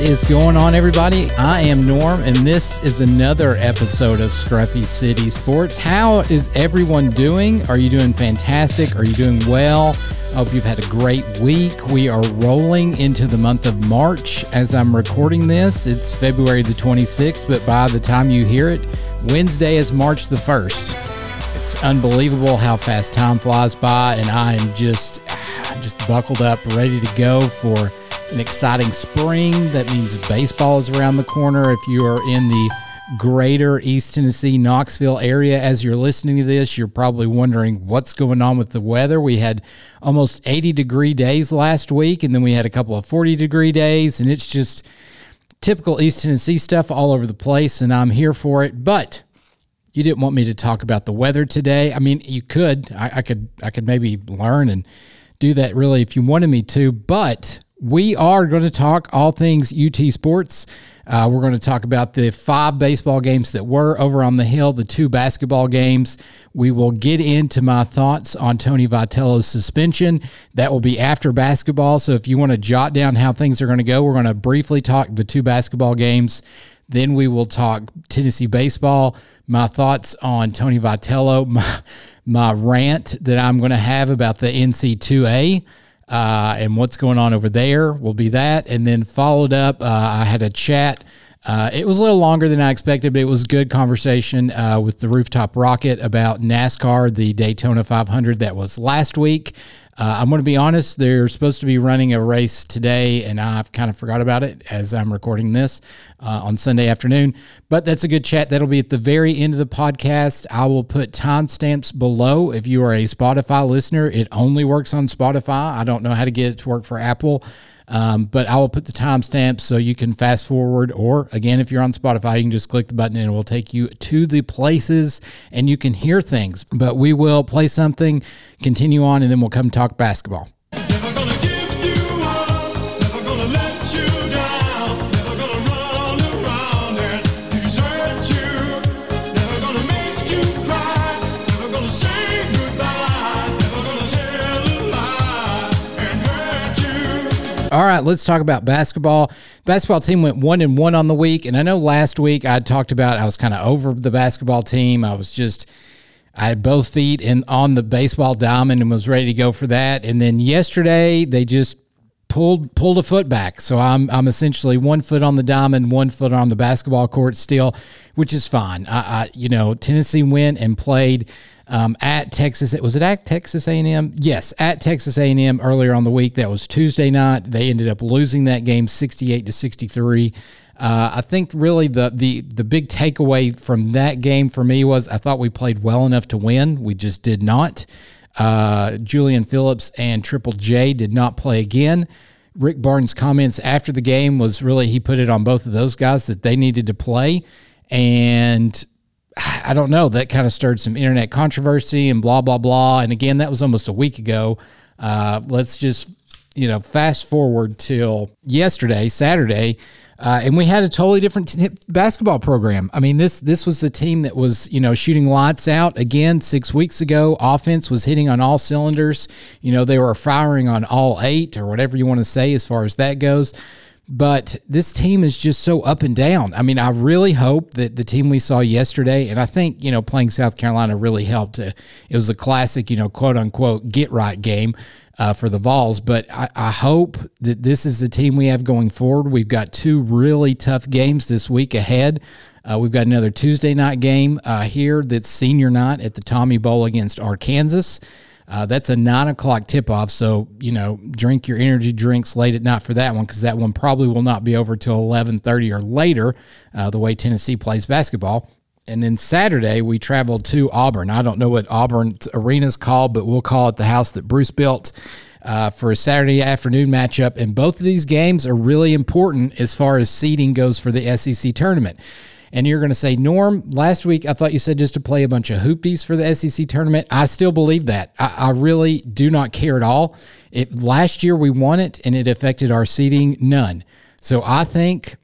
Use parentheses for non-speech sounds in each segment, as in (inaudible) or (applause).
What is going on, everybody? I am Norm, and this is another episode of Scruffy City Sports. How is everyone doing? Are you doing fantastic? Are you doing well? I hope you've had a great week. We are rolling into the month of March as I'm recording this. It's February the 26th, but by the time you hear it, Wednesday is March the 1st. It's unbelievable how fast time flies by, and I am just ah, just buckled up, ready to go for an exciting spring. That means baseball is around the corner. If you are in the greater East Tennessee, Knoxville area, as you're listening to this, you're probably wondering what's going on with the weather. We had almost 80 degree days last week, and then we had a couple of 40 degree days, and it's just typical East Tennessee stuff all over the place, and I'm here for it. But you didn't want me to talk about the weather today. I mean, you could. I, I could. I could maybe learn and do that really if you wanted me to, but we are going to talk all things UT sports. Uh, we're going to talk about the five baseball games that were over on the hill, the two basketball games. We will get into my thoughts on Tony Vitello's suspension. That will be after basketball. So if you want to jot down how things are going to go, we're going to briefly talk the two basketball games. Then we will talk Tennessee baseball, my thoughts on Tony Vitello, (laughs) my, my rant that I'm going to have about the NC2A uh, and what's going on over there will be that. And then followed up, uh, I had a chat. Uh, it was a little longer than I expected, but it was good conversation uh, with the Rooftop Rocket about NASCAR, the Daytona 500 that was last week. Uh, I'm going to be honest, they're supposed to be running a race today, and I've kind of forgot about it as I'm recording this uh, on Sunday afternoon. But that's a good chat. That'll be at the very end of the podcast. I will put timestamps below. If you are a Spotify listener, it only works on Spotify. I don't know how to get it to work for Apple. Um, but I will put the timestamps so you can fast forward, or again, if you're on Spotify, you can just click the button and it will take you to the places and you can hear things. But we will play something, continue on, and then we'll come talk basketball. All right, let's talk about basketball. Basketball team went one and one on the week, and I know last week I talked about I was kind of over the basketball team. I was just I had both feet in on the baseball diamond and was ready to go for that. And then yesterday they just pulled pulled a foot back. So I'm I'm essentially one foot on the diamond, one foot on the basketball court still, which is fine. I, I you know Tennessee went and played um, at Texas. Was it at Texas A&M? Yes, at Texas A&M earlier on the week. That was Tuesday night. They ended up losing that game 68 to 63. Uh, I think really the the the big takeaway from that game for me was I thought we played well enough to win. We just did not. Uh, Julian Phillips and Triple J did not play again. Rick Barnes' comments after the game was really he put it on both of those guys that they needed to play, and I don't know. That kind of stirred some internet controversy and blah blah blah. And again, that was almost a week ago. Uh, let's just you know fast forward till yesterday, Saturday, uh, and we had a totally different t- basketball program. I mean this this was the team that was you know shooting lights out again six weeks ago. Offense was hitting on all cylinders. You know they were firing on all eight or whatever you want to say as far as that goes. But this team is just so up and down. I mean, I really hope that the team we saw yesterday, and I think, you know, playing South Carolina really helped. it was a classic, you know, quote unquote, get right game uh, for the Vols. But I, I hope that this is the team we have going forward. We've got two really tough games this week ahead. Uh, we've got another Tuesday night game uh, here that's senior night at the Tommy Bowl against Arkansas. Uh, that's a nine o'clock tip off. So, you know, drink your energy drinks late at night for that one because that one probably will not be over till 1130 or later, uh, the way Tennessee plays basketball. And then Saturday, we traveled to Auburn. I don't know what Auburn Arena's called, but we'll call it the house that Bruce built uh, for a Saturday afternoon matchup. And both of these games are really important as far as seeding goes for the SEC tournament and you're going to say, Norm, last week I thought you said just to play a bunch of hoopies for the SEC tournament. I still believe that. I, I really do not care at all. It, last year we won it and it affected our seeding none. So I think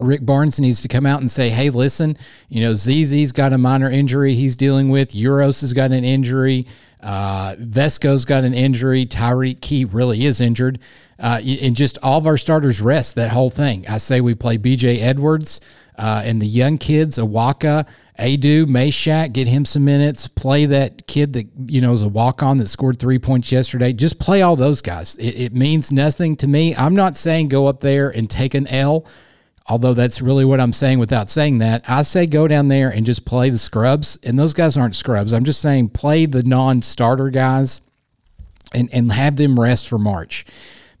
Rick Barnes needs to come out and say, hey, listen, you know, ZZ's got a minor injury he's dealing with. Uros has got an injury. Uh, Vesco's got an injury. Tyreke Key really is injured. Uh, and just all of our starters rest that whole thing. I say we play BJ Edwards uh, and the young kids, Awaka, Aidoo, Mashack, get him some minutes. Play that kid that, you know, is a walk on that scored three points yesterday. Just play all those guys. It, it means nothing to me. I'm not saying go up there and take an L although that's really what I'm saying without saying that. I say go down there and just play the scrubs, and those guys aren't scrubs. I'm just saying play the non-starter guys and and have them rest for March.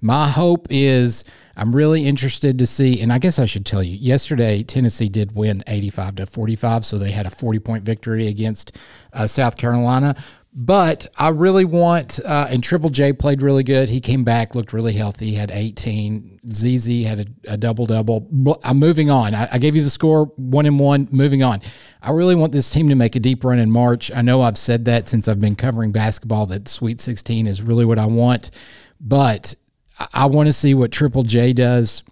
My hope is I'm really interested to see, and I guess I should tell you, yesterday Tennessee did win 85 to 45, so they had a 40 point victory against uh, South Carolina. But I really want, uh, and Triple J played really good. He came back, looked really healthy. He had 18. ZZ had a, a double double. I'm moving on. I, I, gave you the score one and one. Moving on. I really want this team to make a deep run in March. I know I've said that since I've been covering basketball that Sweet 16 is really what I want, but I, I want to see what Triple J does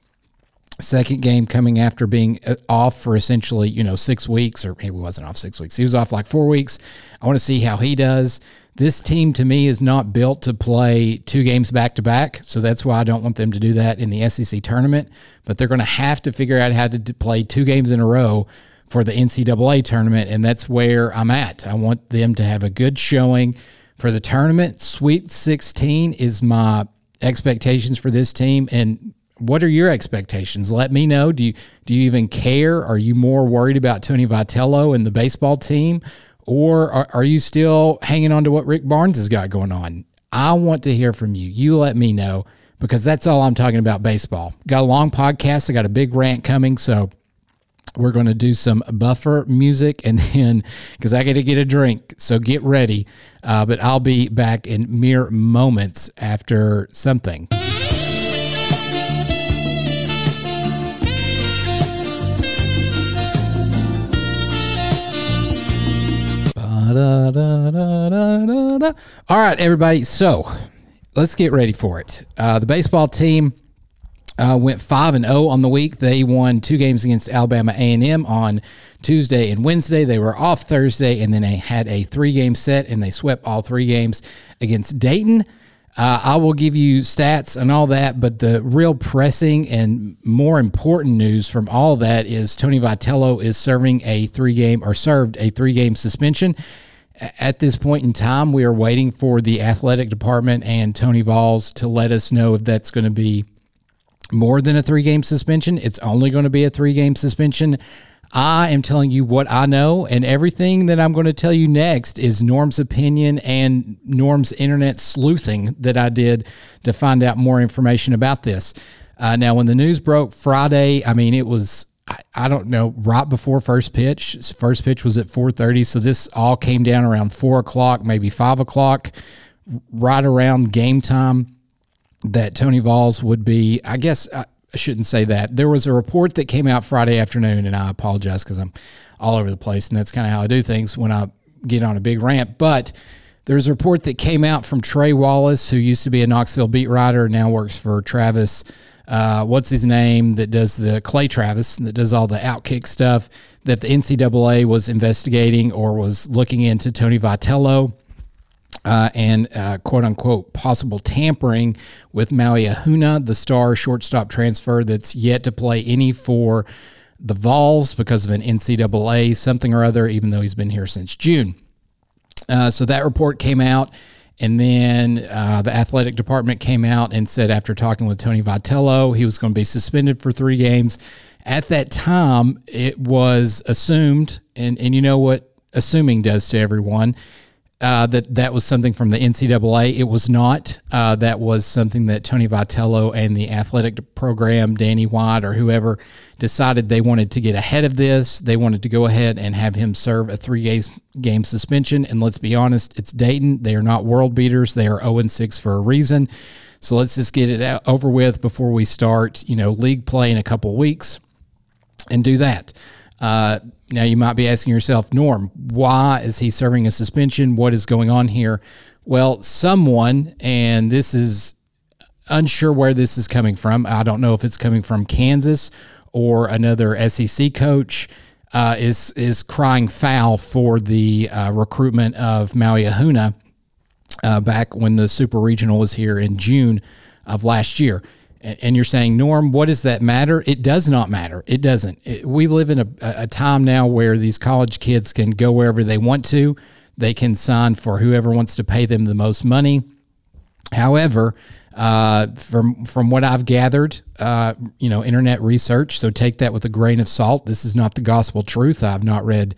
second game coming after being uh, off for essentially you know six weeks or he wasn't off six weeks. He was off like four weeks. I want to see how he does. This team to me is not built to play two games back to back so that's why i don't want them to do that in the sec tournament. But they're going to have to figure out how to play two games in a row for the ncaa tournament and that's where i'm at. I want them to have a good showing for the tournament. Sweet 16 is my expectations for this team and what are your expectations? Let me know. Do you do you even care? Are you more worried about Tony Vitello and the baseball team, or are, are you still hanging on to what Rick Barnes has got going on? I want to hear from you. You let me know because that's all I'm talking about baseball. Got a long podcast. I got a big rant coming, so we're going to do some buffer music and then because I got to get a drink. So get ready. Uh, but I'll be back in mere moments after something. Da, da, da, All right, everybody. So let's get ready for it. Uh, the baseball team uh, went five and zero oh on the week. They won two games against Alabama A and M on Tuesday and Wednesday. They were off Thursday, and then they had a three game set, and they swept all three games against Dayton. Uh, I will give you stats and all that, but the real pressing and more important news from all that is Tony Vitello is serving a three game or served a three game suspension. At this point in time, we are waiting for the athletic department and Tony Valls to let us know if that's going to be more than a three game suspension. It's only going to be a three game suspension. I am telling you what I know, and everything that I'm going to tell you next is Norm's opinion and Norm's internet sleuthing that I did to find out more information about this. Uh, now, when the news broke Friday, I mean, it was I, don't know right before first pitch. First pitch was at 4:30, so this all came down around four o'clock, maybe five o'clock, right around game time. That Tony Valls would be, I guess. I, I shouldn't say that. There was a report that came out Friday afternoon, and I apologize because I'm all over the place, and that's kind of how I do things when I get on a big rant. But there's a report that came out from Trey Wallace, who used to be a Knoxville beat writer, and now works for Travis. Uh, what's his name that does the Clay Travis and that does all the outkick stuff that the NCAA was investigating or was looking into Tony Vitello uh, and uh, quote unquote possible tampering with Maui Ahuna, the star shortstop transfer that's yet to play any for the Vols because of an NCAA something or other, even though he's been here since June. Uh, so that report came out. And then uh, the athletic department came out and said, after talking with Tony Vitello, he was going to be suspended for three games. At that time, it was assumed, and, and you know what assuming does to everyone, uh, that that was something from the NCAA. It was not. Uh, that was something that Tony Vitello and the athletic program, Danny White or whoever, decided they wanted to get ahead of this. They wanted to go ahead and have him serve a three game suspension. And let's be honest, it's Dayton. They are not world beaters. They are 0 6 for a reason. So let's just get it over with before we start, you know, league play in a couple weeks and do that. Uh, now, you might be asking yourself, Norm, why is he serving a suspension? What is going on here? Well, someone, and this is unsure where this is coming from. I don't know if it's coming from Kansas or another SEC coach uh, is is crying foul for the uh, recruitment of Maui Ahuna uh, back when the Super Regional was here in June of last year. And you're saying, Norm, what does that matter? It does not matter. It doesn't. It, we live in a, a time now where these college kids can go wherever they want to. They can sign for whoever wants to pay them the most money. However, uh, from from what I've gathered, uh, you know, internet research. So take that with a grain of salt. This is not the gospel truth. I've not read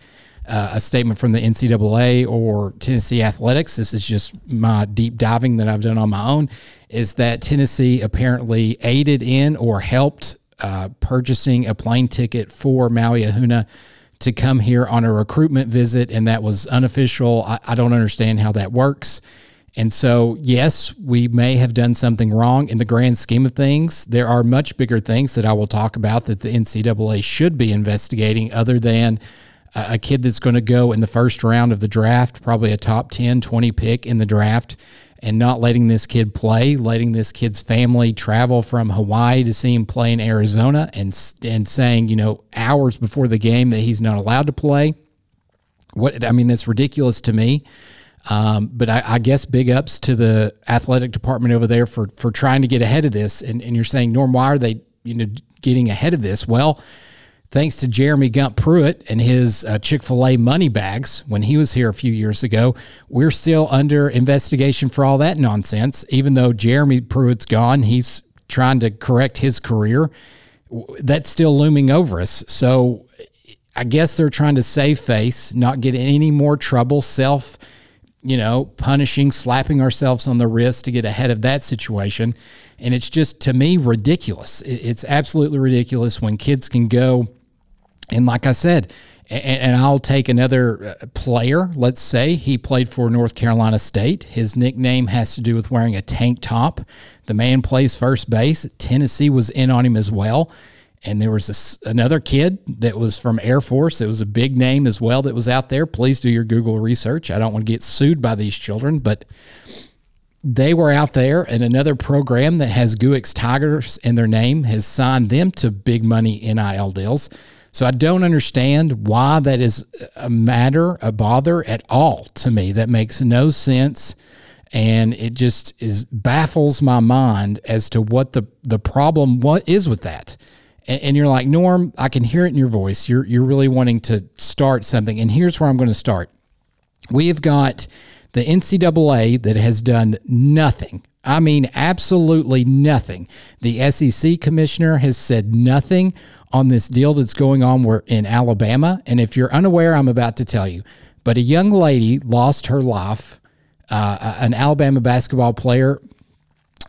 uh, a statement from the NCAA or Tennessee Athletics. This is just my deep diving that I've done on my own. Is that Tennessee apparently aided in or helped uh, purchasing a plane ticket for Maui Ahuna to come here on a recruitment visit, and that was unofficial. I, I don't understand how that works. And so, yes, we may have done something wrong in the grand scheme of things. There are much bigger things that I will talk about that the NCAA should be investigating, other than a kid that's going to go in the first round of the draft, probably a top 10, 20 pick in the draft, and not letting this kid play, letting this kid's family travel from Hawaii to see him play in Arizona, and, and saying, you know, hours before the game that he's not allowed to play. What I mean, that's ridiculous to me. Um, but I, I, guess big ups to the athletic department over there for for trying to get ahead of this. And, and you're saying, Norm, why are they you know getting ahead of this? Well, thanks to Jeremy Gump Pruitt and his uh, Chick fil A money bags when he was here a few years ago, we're still under investigation for all that nonsense. Even though Jeremy Pruitt's gone, he's trying to correct his career. That's still looming over us. So I guess they're trying to save face, not get any more trouble, self you know, punishing, slapping ourselves on the wrist to get ahead of that situation. And it's just, to me, ridiculous. It's absolutely ridiculous when kids can go. And like I said, and, I'll take another uh, player. Let's say he played for North Carolina State. His nickname has to do with wearing a tank top. The man plays first base. Tennessee was in on him as well and there was this, another kid that was from Air Force. It was a big name as well that was out there. Please do your Google research. I don't want to get sued by these children, but they were out there, and another program that has Geaux Tigers in their name has signed them to big money NIL deals. So I don't understand why that is a matter, a bother at all to me. That makes no sense. And it just is baffles my mind as to what the, the problem what is with that and, and you're like, Norm, I can hear it in your voice. You're you're really wanting to start something, and here's where I'm going to start. We have got the NCAA that has done nothing. I mean, absolutely nothing. The SEC commissioner has said nothing on this deal that's going on in Alabama. And if you're unaware, I'm about to tell you. But a young lady lost her life, uh, an Alabama basketball player.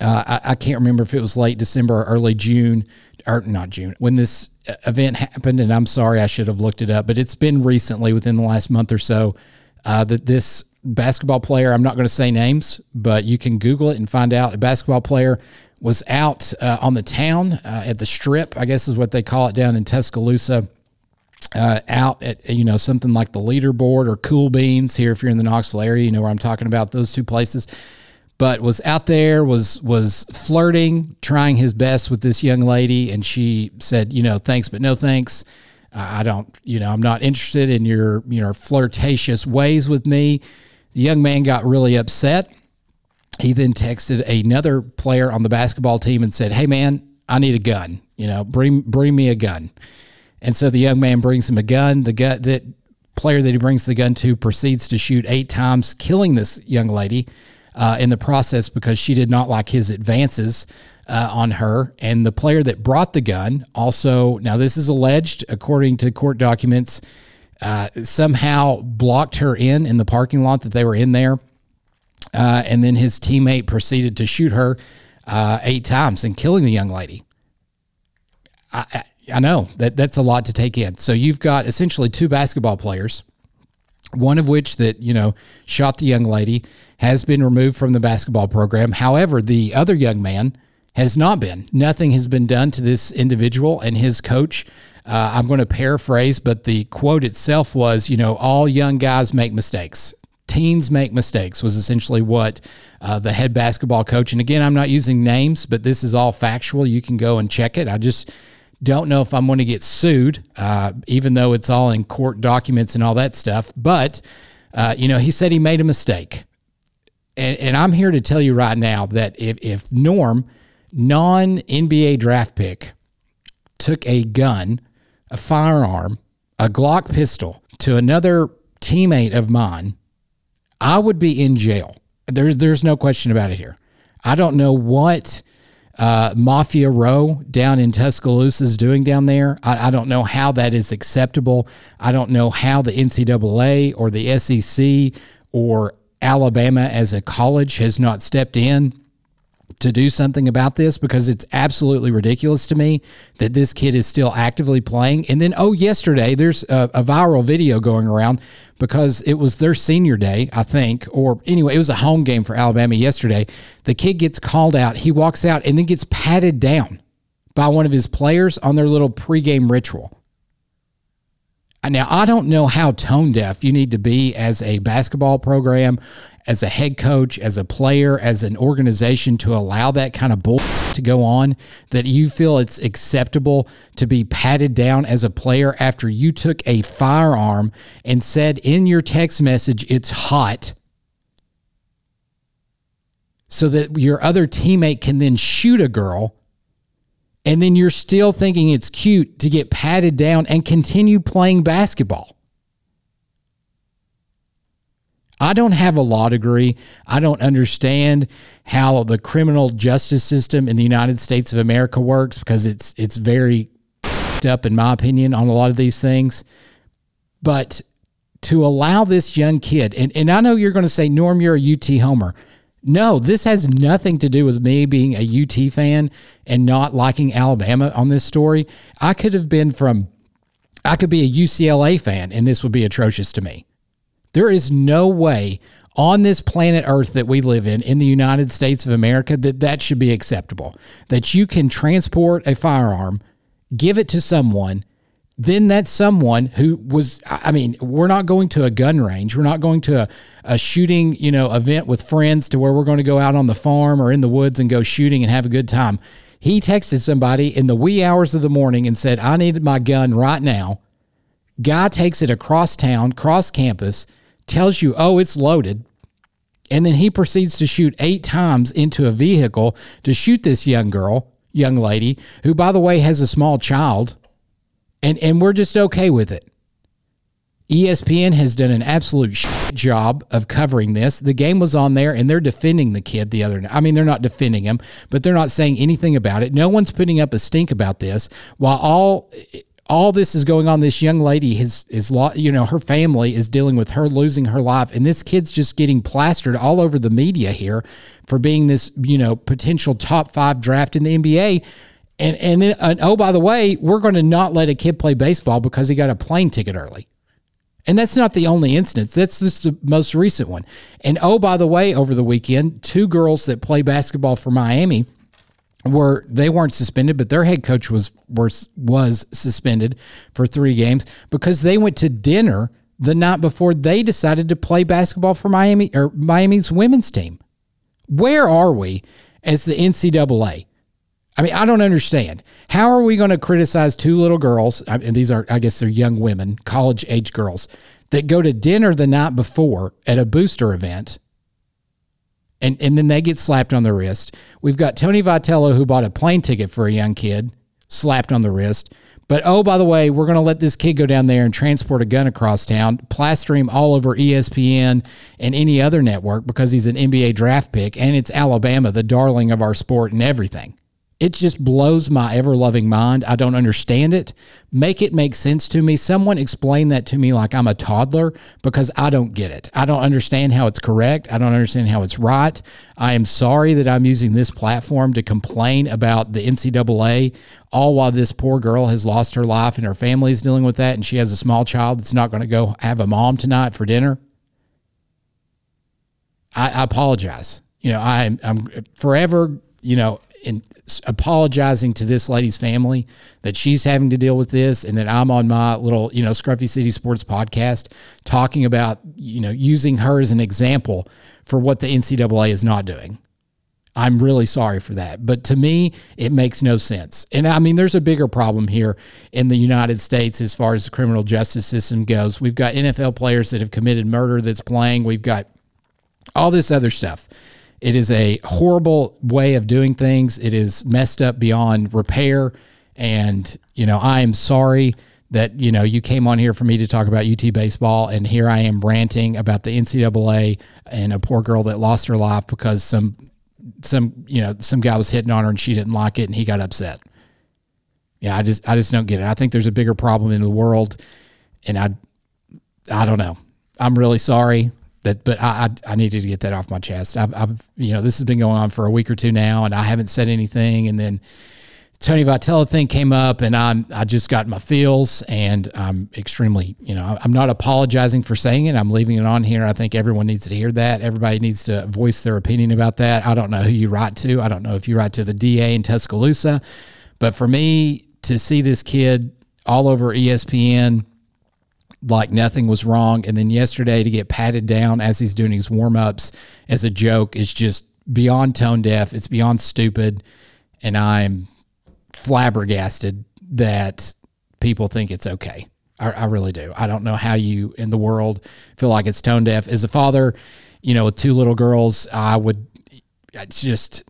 Uh, I, I, can't remember if it was late December or early June or not June, when this event happened, and I'm sorry, I should have looked it up, but it's been recently within the last month or so uh, that this basketball player, I'm not going to say names, but you can Google it and find out. A basketball player was out uh, on the town uh, at the strip, I guess is what they call it down in Tuscaloosa. Uh, out at you know something like the leaderboard or Cool Beans here if you're in the Knoxville area, you know where I'm talking about those two places. But was out there was was flirting trying his best with this young lady and she said you know thanks but no thanks i don't you know i'm not interested in your you know flirtatious ways with me. The young man got really upset. He then texted another player on the basketball team and said hey man i need a gun. You know bring bring me a gun. And so the young man brings him a gun. The gun that player that he brings the gun to proceeds to shoot eight times killing this young lady uh, in the process because she did not like his advances uh, on her. And the player that brought the gun also, now this is alleged, according to court documents, uh, somehow blocked her in in the parking lot that they were in there. Uh, and then his teammate proceeded to shoot her uh, eight times and killing the young lady. I, I, I know that that's a lot to take in. So you've got essentially two basketball players one of which that you know shot the young lady has been removed from the basketball program however the other young man has not been nothing has been done to this individual and his coach uh, i'm going to paraphrase but the quote itself was you know all young guys make mistakes teens make mistakes was essentially what uh, the head basketball coach and again i'm not using names but this is all factual you can go and check it i just Don't know if I'm going to get sued, uh, even though it's all in court documents and all that stuff. But, uh, you know, he said he made a mistake. And, and I'm here to tell you right now that if, if Norm, non NBA draft pick, took a gun, a firearm, a Glock pistol to another teammate of mine, I would be in jail. There's there's no question about it here. I don't know what uh, Mafia Row down in Tuscaloosa is doing down there. I, I, don't know how that is acceptable. I don't know how the NCAA or the SEC or Alabama as a college has not stepped in to do something about this because it's absolutely ridiculous to me that this kid is still actively playing. And then, oh, yesterday there's a, a, viral video going around because it was their senior day, I think, or anyway, it was a home game for Alabama yesterday. The kid gets called out, he walks out and then gets patted down by one of his players on their little pregame ritual. Now, I don't know how tone deaf you need to be as a basketball program, as a head coach, as a player, as an organization to allow that kind of bull to go on that you feel it's acceptable to be patted down as a player after you took a firearm and said in your text message, it's hot. So that your other teammate can then shoot a girl and then you're still thinking it's cute to get patted down and continue playing basketball. I don't have a law degree. I don't understand how the criminal justice system in the United States of America works because it's it's very up in my opinion on a lot of these things. But to allow this young kid, and, and I know you're going to say, Norm, you're a UT homer. No, this has nothing to do with me being a UT fan and not liking Alabama on this story. I could have been from, I could be a UCLA fan and this would be atrocious to me. There is no way on this planet Earth that we live in, in the United States of America, that that should be acceptable. That you can transport a firearm, give it to someone, then that's someone who was i mean we're not going to a gun range. We're not going to a, a, shooting you know event with friends to where we're going to go out on the farm or in the woods and go shooting and have a good time. He texted somebody in the wee hours of the morning and said i needed my gun right now. Guy takes it across town cross campus tells you oh it's loaded and then he proceeds to shoot eight times into a vehicle to shoot this young girl young lady who by the way has a small child and and we're just okay with it. ESPN has done an absolute job of covering this. The game was on there and they're defending the kid the other night. I mean, they're not defending him, but they're not saying anything about it. No one's putting up a stink about this. While all all this is going on, this young lady is is you know her family is dealing with her losing her life, and this kid's just getting plastered all over the media here for being this you know potential top five draft in the NBA. And and, then, and oh by the way, we're going to not let a kid play baseball because he got a plane ticket early. And that's not the only instance. That's just the most recent one. And oh by the way, over the weekend, two girls that play basketball for Miami were they weren't suspended, but their head coach was was was suspended for 3 games because they went to dinner the night before they decided to play basketball for Miami or Miami's women's team. Where are we as the NCAA? I mean, I don't understand. How are we going to criticize two little girls? And these are, I guess, they're young women, college age girls, that go to dinner the night before at a booster event, and and then they get slapped on the wrist. We've got Tony Vitello who bought a plane ticket for a young kid, slapped on the wrist. But oh, by the way, we're going to let this kid go down there and transport a gun across town, plaster him all over ESPN and any other network because he's an NBA draft pick and it's Alabama, the darling of our sport and everything. It just blows my ever loving mind. I don't understand it. Make it make sense to me. Someone explain that to me like I'm a toddler because I don't get it. I don't understand how it's correct. I don't understand how it's right. I am sorry that I'm using this platform to complain about the NCAA, all while this poor girl has lost her life and her family is dealing with that. And she has a small child that's not going to go have a mom tonight for dinner. I, I apologize. You know, I, I'm forever, you know, in apologizing to this lady's family that she's having to deal with this and that I'm on my little, you know, Scruffy City Sports podcast talking about, you know, using her as an example for what the NCAA is not doing. I'm really sorry for that. But to me, it makes no sense. And I mean, there's a bigger problem here in the United States as far as the criminal justice system goes. We've got NFL players that have committed murder that's playing, we've got all this other stuff. It is a horrible way of doing things. It is messed up beyond repair. And, you know, I am sorry that, you know, you came on here for me to talk about UT baseball. And here I am ranting about the NCAA and a poor girl that lost her life because some some you know some guy was hitting on her and she didn't like it and he got upset. Yeah, I just I just don't get it. I think there's a bigger problem in the world, and I I don't know. I'm really sorry that, but I I, I needed to get that off my chest. I've, I've you know this has been going on for a week or two now, and I haven't said anything, and then Tony Vitello thing came up, and I'm I just got my feels, and I'm extremely, you know, I'm not apologizing for saying it. I'm leaving it on here. I think everyone needs to hear that. Everybody needs to voice their opinion about that. I don't know who you write to. I don't know if you write to the DA in Tuscaloosa, but for me to see this kid all over ESPN like nothing was wrong, and then yesterday to get patted down as he's doing his warm ups as a joke is just beyond tone deaf. It's beyond stupid, and I'm flabbergasted that people think it's okay. I, I, really do. I don't know how you in the world feel like it's tone deaf. As a father, you know, with two little girls, I would. It's just,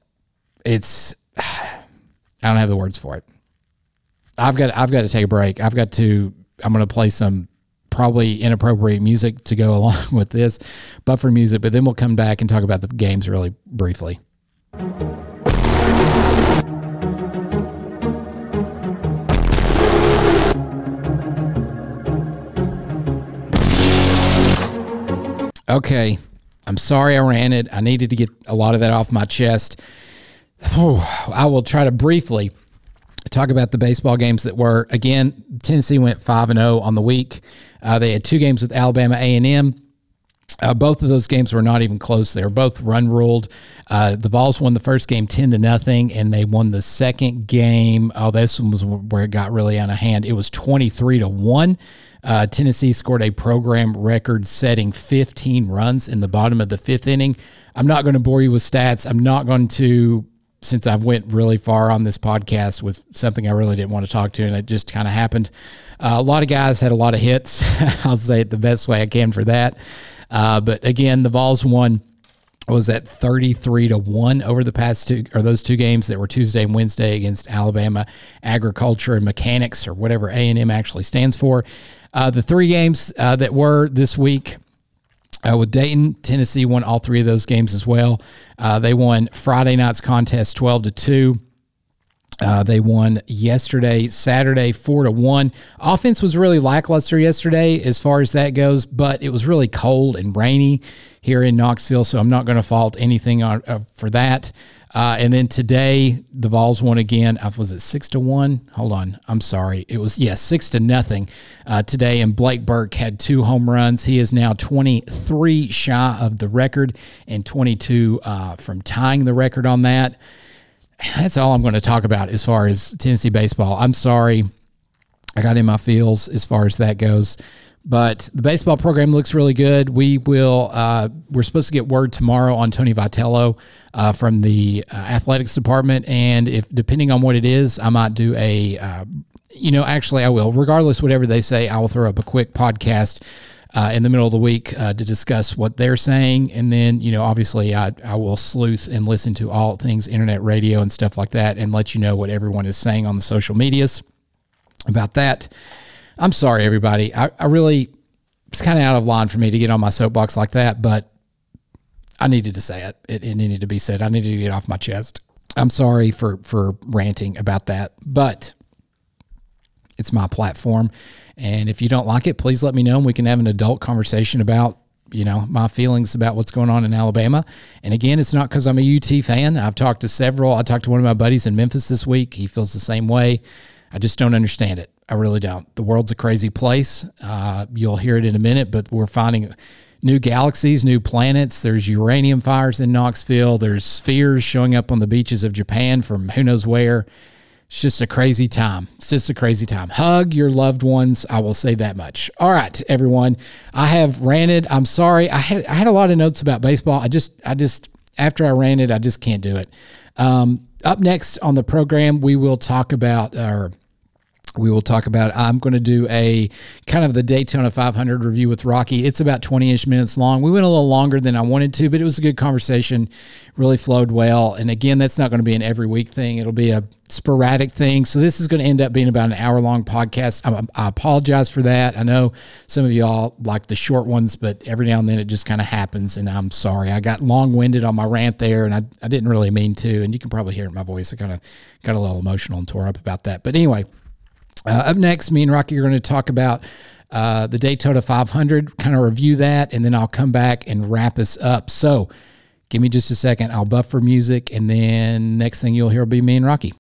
it's. (sighs) I don't have the words for it. I've got. I've got to take a break. I've got to. I'm going to play some probably inappropriate music to go (laughs) along with this, buffer music. But then we'll come back and talk about the games really briefly. Okay. I'm sorry I ran it. I needed to get a lot of that off my chest. Oh, (sighs) I will try to briefly talk about the baseball games that were. Again, Tennessee went 5 and 0 on the week. Uh, they had two games with Alabama A&M. Uh, both of those games were not even close. They were both run ruled. Uh, the Vols won the first game ten to nothing, and they won the second game. Oh, this one was where it got really out of hand. It was twenty three to one. Uh, Tennessee scored a program record setting 15 runs in the bottom of the fifth inning. I'm not going to bore you with stats. I'm not going to, since I've went really far on this podcast with something I really didn't want to talk to, and it just kind of happened. Uh, a lot of guys had a lot of hits. (laughs) I'll say it the best way I can for that. Uh, but again, the Vols won was at 33 to 1 over the past two or those two games that were Tuesday and Wednesday against Alabama agriculture and mechanics or whatever A&M actually stands for. Uh, the three games uh, that were this week uh, with Dayton, Tennessee won all three of those games as well. Uh, they won Friday night's contest 12 to 2. Uh, they won yesterday, Saturday, four to one. Offense was really lackluster yesterday as far as that goes, but it was really cold and rainy here in Knoxville, so I'm not going to fault anything on, uh, for that. Uh, and then today, the Vols won again. Was it six to one? Hold on. I'm sorry. It was, yes, yeah, six to nothing uh, today. And Blake Burke had two home runs. He is now 23 shy of the record and 22 uh, from tying the record on that. That's all I'm going to talk about as far as Tennessee baseball. I'm sorry. I got in my feels as far as that goes. But the baseball program looks really good. We will. Uh, we're supposed to get word tomorrow on Tony Vitello uh, from the uh, athletics department, and if depending on what it is, I might do a. Uh, you know, actually, I will. Regardless, whatever they say, I will throw up a quick podcast uh, in the middle of the week uh, to discuss what they're saying. And then, you know, obviously, I, I will sleuth and listen to all things internet radio and stuff like that and let you know what everyone is saying on the social medias about that. I'm sorry, everybody. I, I really, it's kind of out of line for me to get on my soapbox like that, but I needed to say it. it. It needed to be said. I needed to get off my chest. I'm sorry for for ranting about that, but it's my platform. And if you don't like it, please let me know and we can have an adult conversation about, you know, my feelings about what's going on in Alabama. And again, it's not because I'm a UT fan. I've talked to several. I talked to one of my buddies in Memphis this week. He feels the same way. I just don't understand it. I really don't. The world's a crazy place. Uh, you'll hear it in a minute, but we're finding new galaxies, new planets. There's uranium fires in Knoxville. There's spheres showing up on the beaches of Japan from who knows where. It's just a crazy time. It's just a crazy time. Hug your loved ones. I will say that much. All right, everyone. I have ranted. I'm sorry. I had I had a lot of notes about baseball. I just I just after I ran it, I just can't do it. Um, up next on the program, we will talk about our we will talk about. I'm going to do a kind of the daytona 500 review with rocky. It's about 20ish minutes long. We went a little longer than i wanted to but it was a good conversation. Really flowed well. And again that's not going to be an every week thing. It'll be a sporadic thing. So this is going to end up being about an hour long podcast. I, I apologize for that. I know some of y'all like the short ones but every now and then it just kind of happens and i'm sorry. I got long-winded on my rant there and I, I didn't really mean to and you can probably hear it in my voice. I kind of got a little emotional and tore up about that. But anyway uh, up next, me and Rocky are going to talk about uh, the Daytona 500, kind of review that, and then I'll come back and wrap us up. So give me just a second. I'll buffer music, and then next thing you'll hear will be me and Rocky.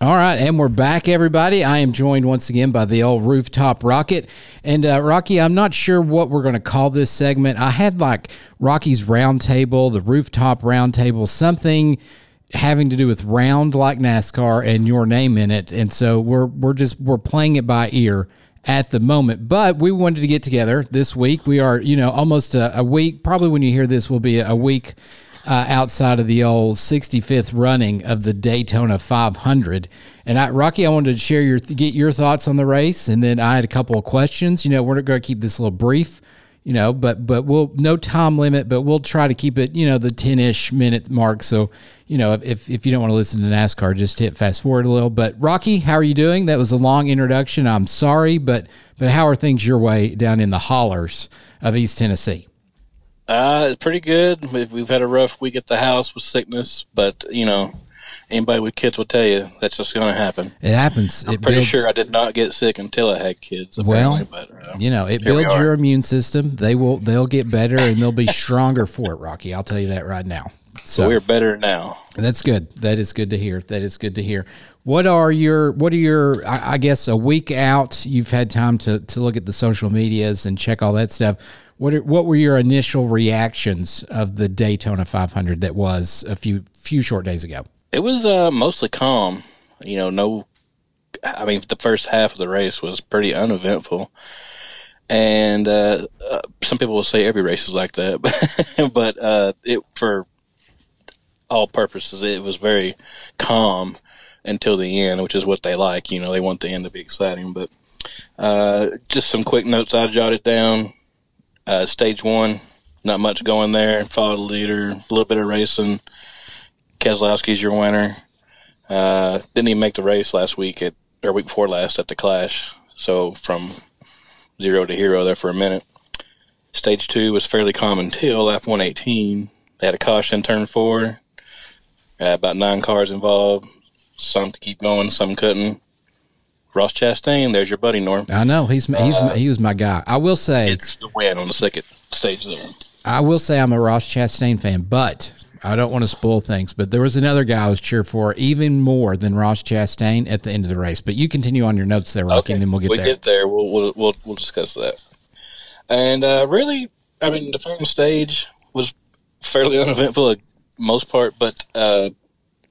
All right, and we're back, everybody. I am joined once again by the old rooftop rocket. And uh, Rocky, I'm not sure what we're going to call this segment. I had like Rocky's Roundtable, the rooftop roundtable, something having to do with round like NASCAR and your name in it. And so we're we're just we're playing it by ear at the moment. But we wanted to get together this week. We are, you know, almost a, a week. Probably when you hear this, will be a week uh, outside of the old 65th running of the Daytona 500. And I, Rocky, I wanted to share your get your thoughts on the race, and then I had a couple of questions. You know, we're going to keep this a little brief. You know, but but we'll no time limit, but we'll try to keep it you know the ten ish minute mark. So you know if if you don't want to listen to NASCAR, just hit fast forward a little. But Rocky, how are you doing? That was a long introduction. I'm sorry, but but how are things your way down in the hollers of East Tennessee? Uh, it's pretty good. We've, we've had a rough week at the house with sickness, but you know, anybody with kids will tell you that's just going to happen. It happens. I'm it pretty builds, sure I did not get sick until I had kids. Well, but, uh, you know, it builds your immune system. They will. They'll get better and they'll be stronger for it. Rocky, I'll tell you that right now. So we're better now. That's good. That is good to hear. That is good to hear. What are your What are your? I, I guess a week out, you've had time to to look at the social medias and check all that stuff. What are, what were your initial reactions of the Daytona 500 that was a few few short days ago? It was uh, mostly calm. You know, no. I mean, the first half of the race was pretty uneventful, and uh, uh, some people will say every race is like that, (laughs) but uh, it for all purposes it was very calm until the end, which is what they like. You know, they want the end to be exciting, but. Uh, just some quick notes I jotted down. Uh, stage one, not much going there. Followed the leader, a little bit of racing. Keselowski's your winner. Uh, didn't even make the race last week at or week before last at the Clash. So from zero to hero there for a minute. Stage two was fairly calm until lap 118. They had a caution turn four. Uh, about nine cars involved. Some to keep going, some couldn't. Ross Chastain, there's your buddy Norm. I know he's he's uh, he was my guy. I will say it's the win on the second stage there. I will say I'm a Ross Chastain fan, but I don't want to spoil things. But there was another guy I was cheer for even more than Ross Chastain at the end of the race. But you continue on your notes there, Rocky, okay. and then we'll get we there. We get there. We'll, we'll we'll we'll discuss that. And uh, really, I mean, the final stage was fairly (laughs) uneventful, most part, but uh,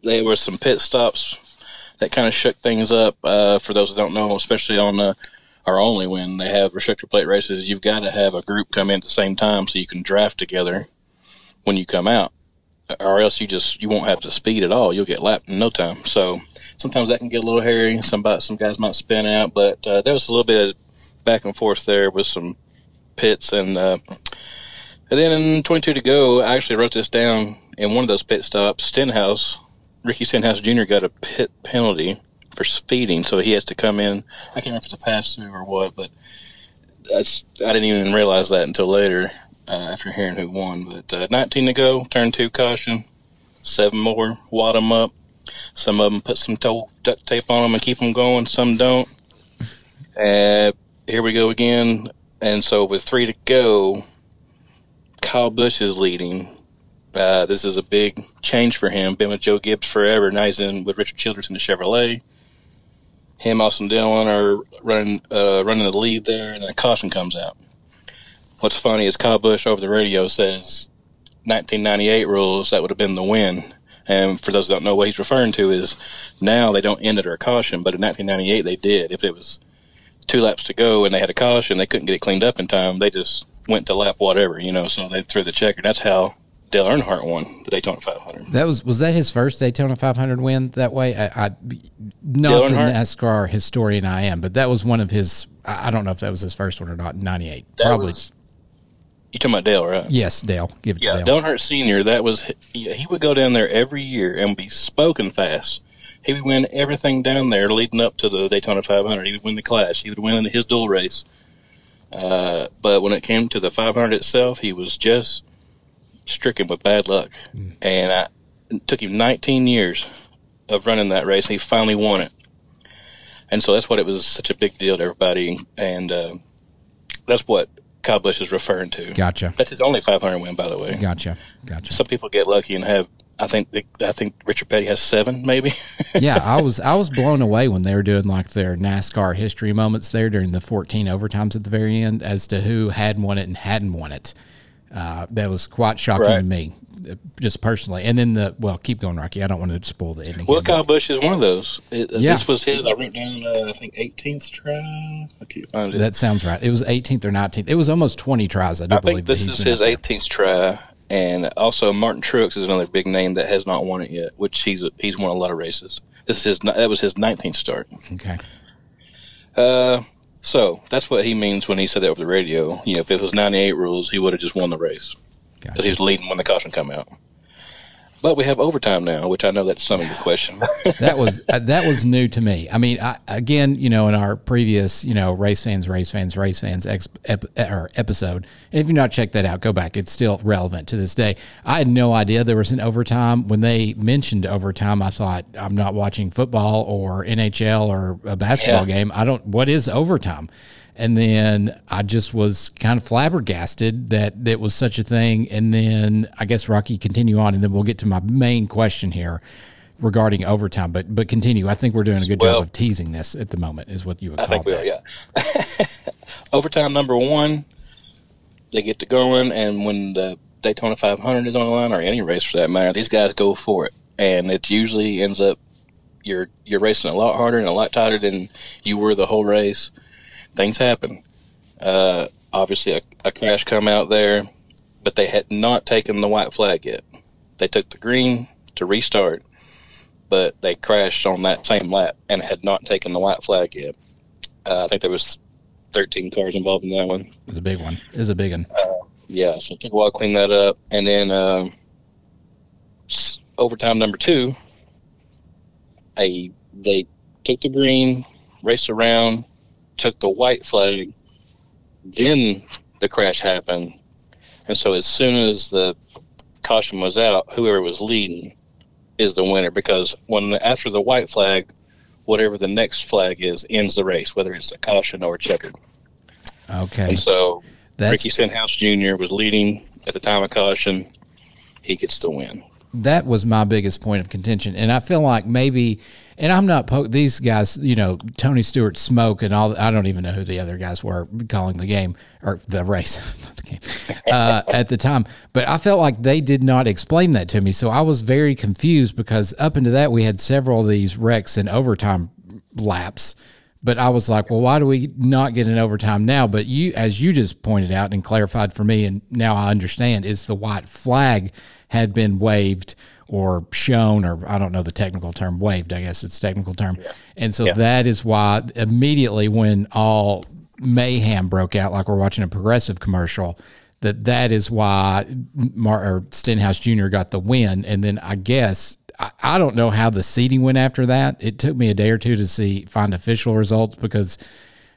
there were some pit stops that kind of shook things up. Uh, for those who don't know, especially on the or only when they have restrictor plate races, you've got to have a group come in at the same time so you can draft together when you come out, or else you just you won't have the speed at all. You'll get lapped in no time. So sometimes that can get a little hairy. Some some guys might spin out, but uh, there was a little bit of back and forth there with some pits and. Uh, and then in 22 to go, I actually wrote this down in one of those pit stops. Stenhouse Ricky Stenhouse Jr. got a pit penalty for speeding, so he has to come in. I can't remember if it's a pass through or what, but that's I didn't even realize that until later uh, after hearing who won. But uh, 19 to go, turn two caution, seven more, wad them up. Some of them put some duct tape on them and keep them going. Some don't. Uh, here we go again. And so with three to go, Kyle Busch is leading uh, this is a big change for him. Been with Joe Gibbs forever. Now he's in with Richard Childress in the Chevrolet. Him, Austin Dillon are running uh, running the lead there, and then a caution comes out. What's funny is Kyle Busch over the radio says 1998 rules that would have been the win. And for those that don't know what he's referring to is now they don't end under a caution, but in 1998 they did. If it was two laps to go and they had a caution, they couldn't get it cleaned up in time. They just went to lap whatever, you know. So they threw the checker. That's how Dale Earnhardt won the Daytona 500. That was was that his first Daytona 500 win that way? I, I not the NASCAR historian I am, but that was one of his. I don't know if that was his first one or not. 98, that probably. Was, you talking about Dale, right? Yes, Dale. Give it yeah, to Dale. Dale Earnhardt Senior. That was he would go down there every year and be spoken fast. He would win everything down there leading up to the Daytona 500. He would win the Clash. He would win his dual race. Uh, but when it came to the 500 itself, he was just stricken with bad luck. Mm. And I, it took him 19 years of running that race. He finally won it. And so that's what it was such a big deal to everybody. And uh, that's what Kyle Busch is referring to. Gotcha. That's his only 500 win, by the way. Gotcha. Gotcha. Some people get lucky and have. I think I think Richard Petty has seven, maybe. (laughs) yeah, I was I was blown away when they were doing like their NASCAR history moments there during the 14 overtimes at the very end as to who had won it and hadn't won it. Uh, that was quite shocking right. to me, just personally. And then the well, keep going, Rocky. I don't want to spoil the ending. Well, here, Kyle Busch is one of those. It, uh, yeah. This was his. I wrote down. Uh, I think 18th try. I can't find it. That sounds right. It was 18th or 19th. It was almost 20 tries. I do I believe. this is his 18th try. And also, Martin Truex is another big name that has not won it yet, which he's he's won a lot of races. This is his that was his 19th start. Okay. Uh, so that's what he means when he said that over the radio. You know, if it was 98 rules, he would have just won the race because gotcha. he was leading when the caution come out. But we have overtime now, which I know that's some of your question. (laughs) that was uh, that was new to me. I mean, I, again, you know, in our previous, you know, race fans, race fans, race fans ex, ep, or episode, and if you've not checked that out, go back. It's still relevant to this day. I had no idea there was an overtime. When they mentioned overtime, I thought I'm not watching football or NHL or a basketball yeah. game. I don't. What is overtime? And then I just was kind of flabbergasted that it was such a thing. And then I guess Rocky continue on, and then we'll get to my main question here regarding overtime. But but continue. I think we're doing a good well, job of teasing this at the moment. Is what you would I call think we are. Yeah. (laughs) overtime number one, they get to going, and when the Daytona 500 is on the line, or any race for that matter, these guys go for it, and it usually ends up you're you're racing a lot harder and a lot tighter than you were the whole race things happen. Uh, obviously, a, a crash come out there, but they had not taken the white flag yet. They took the green to restart, but they crashed on that same lap and had not taken the white flag yet. Uh, I think there was 13 cars involved in that one. It was a big one. It was a big one. Uh, yeah, so it took a while to clean that up. And then uh, overtime number two, a, they took the green, raced around, took the white flag, then the crash happened. And so as soon as the caution was out, whoever was leading is the winner because when after the white flag, whatever the next flag is ends the race, whether it's a caution or a checkered. Okay. And so That's... Ricky Stenhouse Jr. was leading at the time of caution. He gets the win. That was my biggest point of contention, and I feel like maybe and I'm not po- these guys, you know, Tony Stewart, Smoke, and all. I don't even know who the other guys were calling the game or the race, (laughs) not the game uh, at the time. But I felt like they did not explain that to me, so I was very confused because up into that we had several of these wrecks and overtime laps. But I was like, well, why do we not get an overtime now? But you, as you just pointed out and clarified for me, and now I understand, is the white flag had been waved or shown, or I don't know the technical term, waved, I guess it's technical term. Yeah. And so yeah. that is why immediately when all mayhem broke out, like we're watching a progressive commercial, that that is why Mar- or Stenhouse Jr. got the win. And then I guess I, I don't know how the seating went after that. It took me a day or two to see find official results because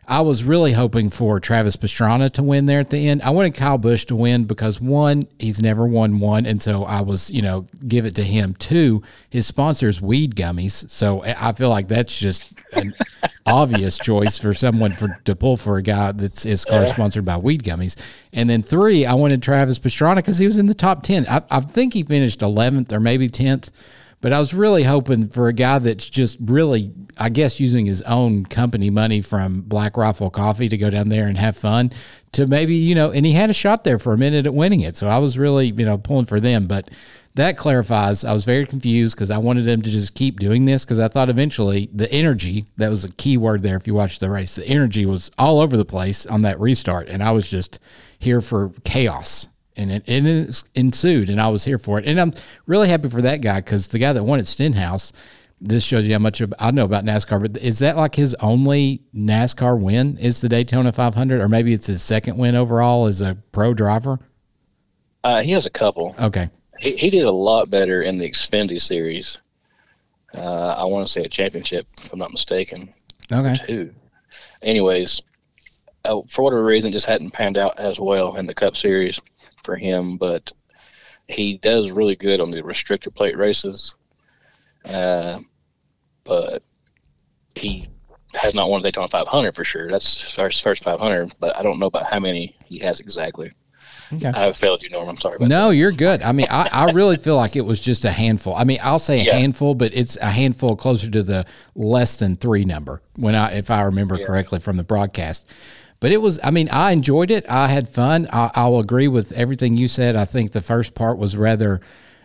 I was really hoping for Travis Pastrana to win there at the end. I wanted Kyle Busch to win because one, he's never won one, and so I was, you know, give it to him. Two, his sponsors weed gummies, so I feel like that's just an (laughs) obvious choice for someone for to pull for a guy that's his car sponsored by weed gummies. And then three, I wanted Travis Pastrana because he was in the top ten. I, I think he finished eleventh or maybe tenth. But I was really hoping for a guy that's just really, I guess, using his own company money from Black Rifle Coffee to go down there and have fun to maybe, you know, and he had a shot there for a minute at winning it. So I was really, you know, pulling for them. But that clarifies. I was very confused because I wanted them to just keep doing this because I thought eventually the energy that was a key word there. If you watch the race, the energy was all over the place on that restart, and I was just here for chaos. And it, it ensued, and I was here for it. And I'm really happy for that guy because the guy that won at Stenhouse, this shows you how much I know about NASCAR. But is that like his only NASCAR win? Is the Daytona 500, or maybe it's his second win overall as a pro driver? Uh, he has a couple. Okay. He, he did a lot better in the Xfinity series. Uh, I want to say a championship, if I'm not mistaken. Okay. Two. Anyways, uh, for whatever reason, it just hadn't panned out as well in the Cup Series for him, but he does really good on the restricted plate races. Uh, but he has not won the Daytona 500 for sure. That's his first, first 500, but I don't know about how many he has exactly. Okay. I failed you, Norm. I'm sorry. no, that. you're good. I mean, I, I really feel like it was just a handful. I mean, I'll say a yeah. handful, but it's a handful closer to the less than three number when I, if I remember yeah. correctly from the broadcast. But it was, I mean, I enjoyed it. I had fun. I, I'll agree with everything you said. I think the first part was rather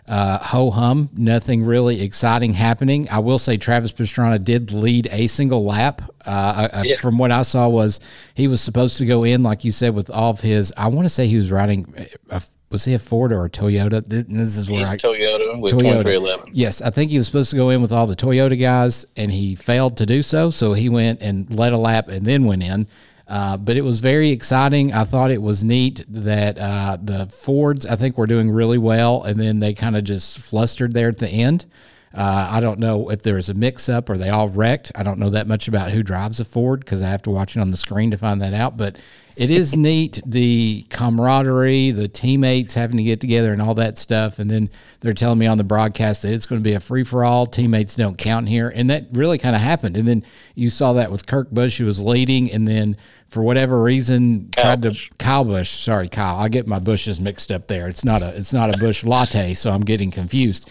uh, ho hum, nothing really exciting happening. I will say Travis Pastrana did lead a single lap. Uh, uh yeah. From what I saw, was he was supposed to go in, like you said, with all of his. I want to say he was riding. A, was he a Ford or a Toyota? This, this is where He's I Toyota with Toyota. Yes, I think he was supposed to go in with all the Toyota guys, and he failed to do so. So he went and led a lap and then went in. Uh, but it was very exciting. I thought it was neat that uh, the Fords, I think, were doing really well, and then they kind of just flustered there at the end. Uh, I don't know if there was a mix up or they all wrecked. I don't know that much about who drives a Ford because I have to watch it on the screen to find that out. But it is (laughs) neat the camaraderie, the teammates having to get together and all that stuff. And then they're telling me on the broadcast that it's going to be a free for all. Teammates don't count here. And that really kind of happened. And then you saw that with Kirk Busch, who was leading. And then for whatever reason Kyle tried Busch. to Kyle Busch. Sorry, Kyle. I get my bushes mixed up there. It's not a it's not a Busch Latte, so I'm getting confused.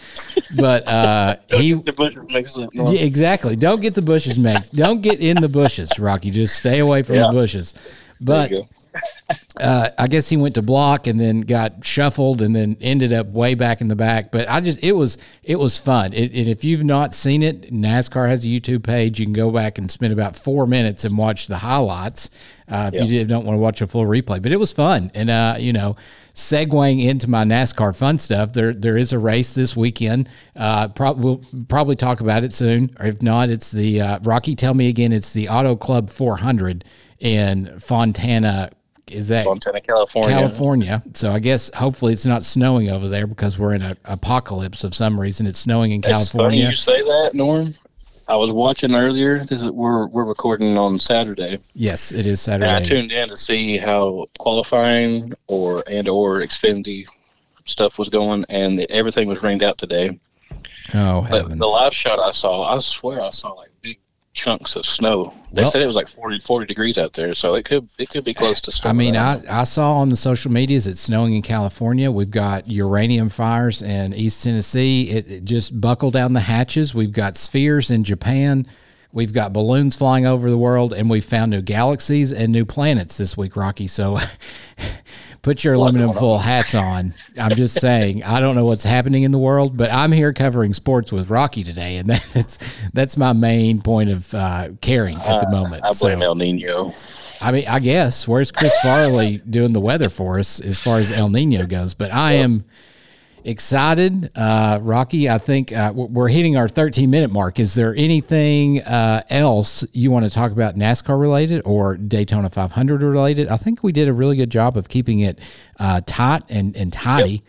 But uh, (laughs) he the bushes mixed up. No. Yeah, exactly. Don't get the bushes mixed. Don't get in the bushes, Rocky. Just stay away from yeah. the bushes. But uh, I guess he went to block and then got shuffled and then ended up way back in the back. But I just it was it was fun. It, and if you've not seen it, NASCAR has a YouTube page. You can go back and spend about four minutes and watch the highlights uh, if you don't want to watch a full replay. But it was fun, and uh, you know. Segueing into my NASCAR fun stuff, there there is a race this weekend. Uh, we'll probably talk about it soon, or if not, it's the uh, Rocky. Tell me again, it's the Auto Club 400 in Fontana. Is that Fontana, California? California. So I guess hopefully it's not snowing over there because we're in an apocalypse of some reason. It's snowing in That's California. Funny you say that, Norm. I was watching earlier. This is we're we're recording on Saturday. Yes, it is Saturday. And I tuned in to see how qualifying or and or Xfinity stuff was going, and everything was rained out today. Oh, heavens. But the live shot I saw, I swear I saw like chunks of snow. They well, said it was like 40, 40, degrees out there, so it could it could be close to snow. I mean, I, I saw on the social medias it's snowing in California. We've got uranium fires in East Tennessee. It, it just buckled down the hatches. We've got spheres in Japan. We've got balloons flying over the world, and we've found new galaxies and new planets this week, Rocky. So (laughs) put your aluminum foil hats on. I'm just saying, I don't know what's happening in the world, but I'm here covering sports with Rocky today, and (laughs) that's that's my main point of uh, caring at the uh, moment. Uh, I blame so, El Nino. I mean, I guess where's Chris Farley doing the weather for us as far as El Nino goes? But I am excited. Uh, Rocky, I think uh, we're hitting our 13 minute mark. Is there anything uh, else you want to talk about NASCAR related or Daytona 500 related? I think we did a really good job of keeping it uh, tight and, and tidy. Yep.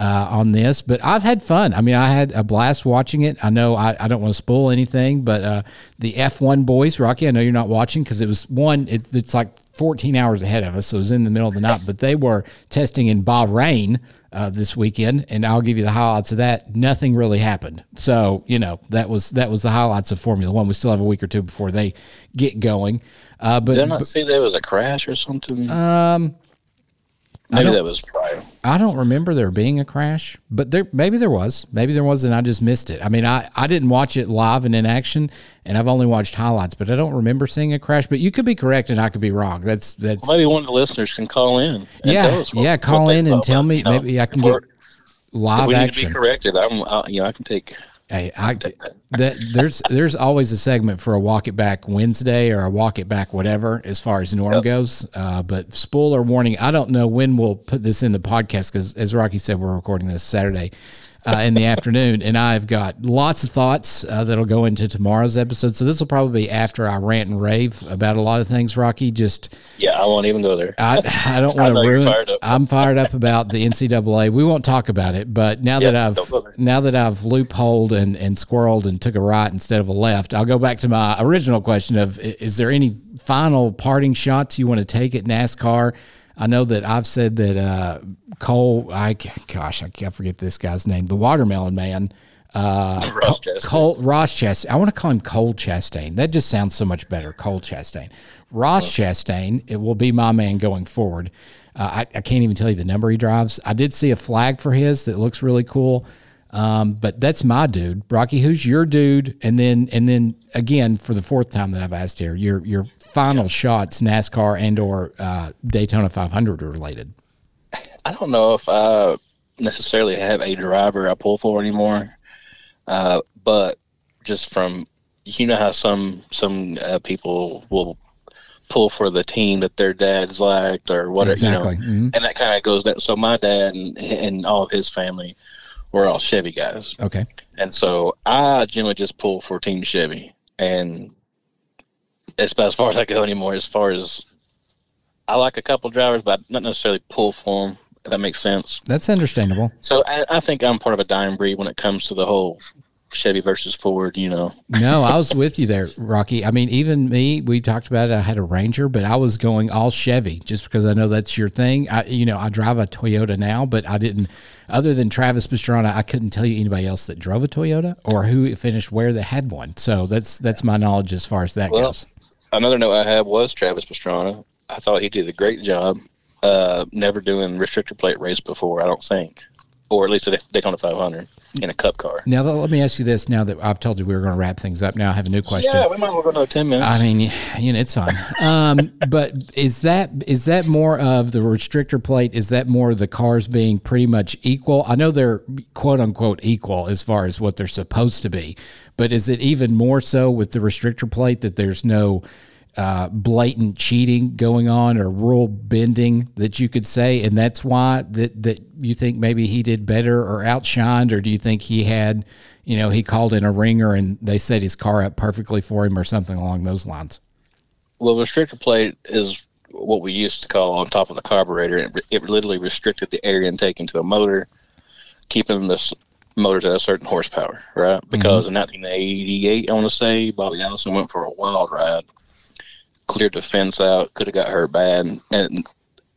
Uh, on this, but I've had fun. I mean, I had a blast watching it. I know I, I don't want to spoil anything, but uh, the F1 boys, Rocky, I know you're not watching because it was one, it, it's like 14 hours ahead of us. So it was in the middle of the night, but they were testing in Bahrain uh, this weekend, and I'll give you the highlights of that. Nothing really happened, so you know that was that was the highlights of Formula One. We still have a week or two before they get going. Uh, but did I not see there was a crash or something? Um, Maybe that was prior. I don't remember there being a crash, but there maybe there was. Maybe there was, and I just missed it. I mean, I, I didn't watch it live and in action, and I've only watched highlights, but I don't remember seeing a crash. But you could be correct, and I could be wrong. That's that's maybe one of the listeners can call in. yeah, what, yeah, call in and tell me. You know, maybe I can get live we action. need to be corrected. I'm, I, you know, I can take. Hey, I that there's there's always a segment for a walk it back Wednesday or a walk it back whatever as far as norm Yep. goes. Uh, but spoiler warning, I don't know when we'll put this in the podcast because as Rocky said, we're recording this Saturday uh, in the afternoon, and I've got lots of thoughts uh, that'll go into tomorrow's episode. So this will probably be after I rant and rave about a lot of things. Rocky, just Yeah, I won't even go there. I, (laughs) I don't want to ruin. fired up. I'm fired up about the NCAA. We won't talk about it, but now that I've don't go there. now that I've loopholed and and squirreled and took a right instead of a left, I'll go back to my original question of: Is there any final parting shots you want to take at NASCAR? I know that I've said that uh, Cole. I gosh, I can't forget this guy's name. The Watermelon Man. Uh, (laughs) Ross Chastain. Cole Ross Chastain. I want to call him Cole Chastain. That just sounds so much better. Cole Chastain. Ross Chastain. It will be my man going forward. Uh, I, I can't even tell you the number he drives. I did see a flag for his that looks really cool. Um, but that's my dude, Rocky. Who's your dude? And then and then again for the fourth time that I've asked here, your your final shots, NASCAR and or uh, Daytona 500 related. I don't know if I necessarily have a driver I pull for anymore, uh, but just from you know how some some uh, people will pull for the team that their dad's liked or whatever, Exactly. you know, Mhm. and that kind of goes that. So my dad and and all of his family were all Chevy guys, Okay. and so I generally just pull for Team Chevy, and it's about as far as I go anymore. As far as I like a couple drivers, but not necessarily pull for them. If that makes sense. That's understandable. So I, I think I'm part of a dying breed when it comes to the whole Chevy versus Ford. You know, No, I (laughs) was with you there, Rocky. I mean, even me, we talked about it. I had a Ranger, but I was going all Chevy just because I know that's your thing. I, you know, I drive a Toyota now, but I didn't. Other than Travis Pastrana, I couldn't tell you anybody else that drove a Toyota or who finished where that had one. So that's that's my knowledge as far as that Well, goes. Another note I have was Travis Pastrana. I thought he did a great job. Uh, never doing restrictor plate race before, I don't think, or at least a Daytona 500 in a Cup car. Now, let me ask you this. Now that I've told you we were going to wrap things up, now I have a new question. Yeah, we might well go another 10 minutes. I mean, you know, it's fine. Um, (laughs) but is that is that more of the restrictor plate? Is that more of the cars being pretty much equal? I know they're quote unquote equal as far as what they're supposed to be, but is it even more so with the restrictor plate that there's no uh, blatant cheating going on or rule bending that you could say, and that's why that that you think maybe he did better or outshined, or do you think he had, you know, he called in a ringer and they set his car up perfectly for him or something along those lines? Well, the restrictor plate is what we used to call on top of the carburetor. It, it literally restricted the air intake into a motor, keeping this motors at a certain horsepower, right? Because in 1988, I want to say, Bobby Allison went for a wild ride, cleared the fence out, could have got hurt bad, and, and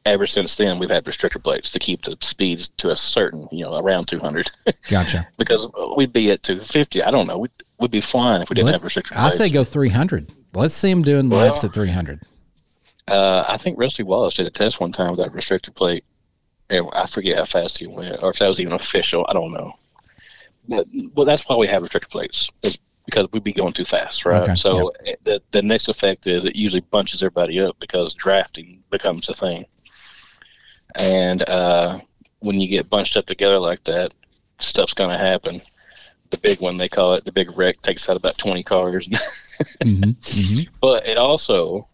ever since then we've had restrictor plates to keep the speeds to a certain, you know, around 200. (laughs) Gotcha. because we'd be at 250. I don't know. We'd, we'd be flying if we didn't Let's- have restrictor I say go 300. Let's see him doing Well- laps at 300. Uh, I think Rusty Wallace did a test one time with that restrictor plate, and I forget how fast he went, or if that was even official. I don't know. But well, that's why we have restrictor plates, is because we'd be going too fast, right? Okay, So the the next effect is it usually bunches everybody up because drafting becomes a thing, and uh, when you get bunched up together like that, stuff's gonna happen. The big one they call it the big wreck takes out about twenty cars. (laughs) hmm hmm but it also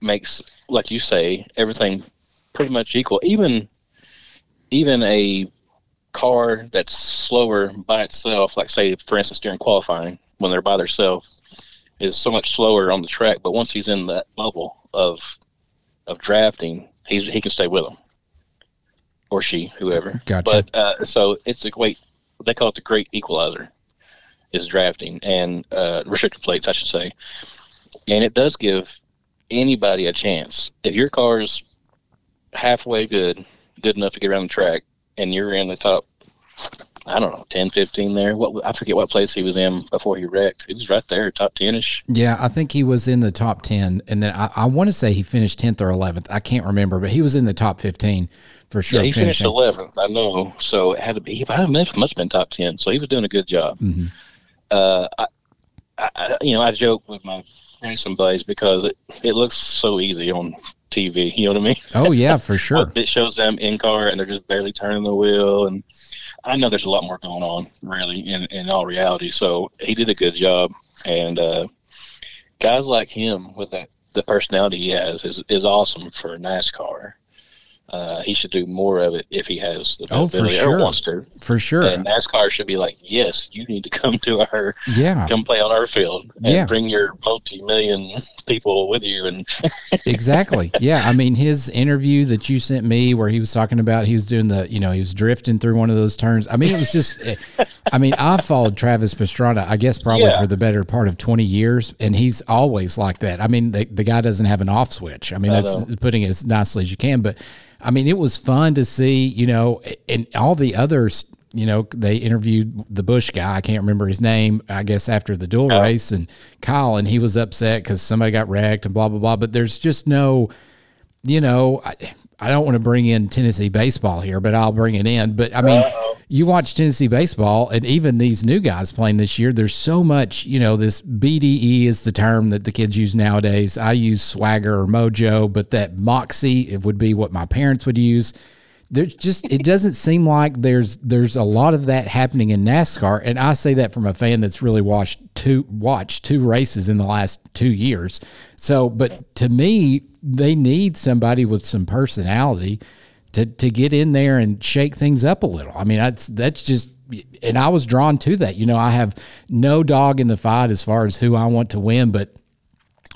makes like you say everything pretty much equal even even a car that's slower by itself like say for instance during qualifying when they're by themselves is so much slower on the track but once he's in that bubble of of drafting he's he can stay with them or she whoever Gotcha. but uh, so it's a great they call it the great equalizer is drafting and uh, restrictor plates i should say and it does give anybody a chance. If your car's halfway good, good enough to get around the track, and you're in the top, I don't know, 10, 15 there. What I forget what place he was in before he wrecked. He was right there, top 10 ish. Yeah, I think he was in the top 10. And then I, I want to say he finished 10th or 11th. I can't remember, but he was in the top 15 for sure. Yeah, he finished 11th. I know. So it had to be, he I must must have been top 10. So he was doing a good job. Mhm. Uh, I, I, I- you know, I joke with my racing buddies because it, it looks so easy on TV. You know what I mean? Oh yeah, (laughs) for sure. it shows them in car and they're just barely turning the wheel. And I know there's a lot more going on, really, in in all reality. So he did a good job. And uh, guys like him with that the personality he has is is awesome for NASCAR. Uh, he should do more of it if he has the Oh, for ability sure. or wants to. For sure. And NASCAR should be like, yes, you need to come to our yeah. come play on our field and Yeah. bring your multi-million people with you and (laughs) exactly. Yeah. I mean, his interview that you sent me where he was talking about he was doing the, you know, he was drifting through one of those turns. I mean, it was just, I mean, I followed Travis Pastrana, I guess probably Yeah. for the better part of 20 years, and he's always like that. I mean, the, the guy doesn't have an off switch. I mean, I that's putting it as nicely as you can. But I mean, it was fun to see, you know, and all the others. You know, they interviewed the Busch guy. I can't remember his name. I guess after the dual oh. race, and Kyle, and he was upset because somebody got wrecked and blah blah blah. But there's just no, you know, I, I don't want to bring in Tennessee baseball here, but I'll bring it in. But I mean, you watch Tennessee baseball, and even these new guys playing this year, there's so much, you know, this BDE is the term that the kids use nowadays. I use swagger or mojo, but that moxie, it would be what my parents would use. There's just it doesn't seem like there's there's a lot of that happening in NASCAR, and I say that from a fan that's really watched two watched two races in the last two years. So, but to me, they need somebody with some personality to to get in there and shake things up a little. I mean, that's that's just and I was drawn to that. You know, I have no dog in the fight as far as who I want to win, but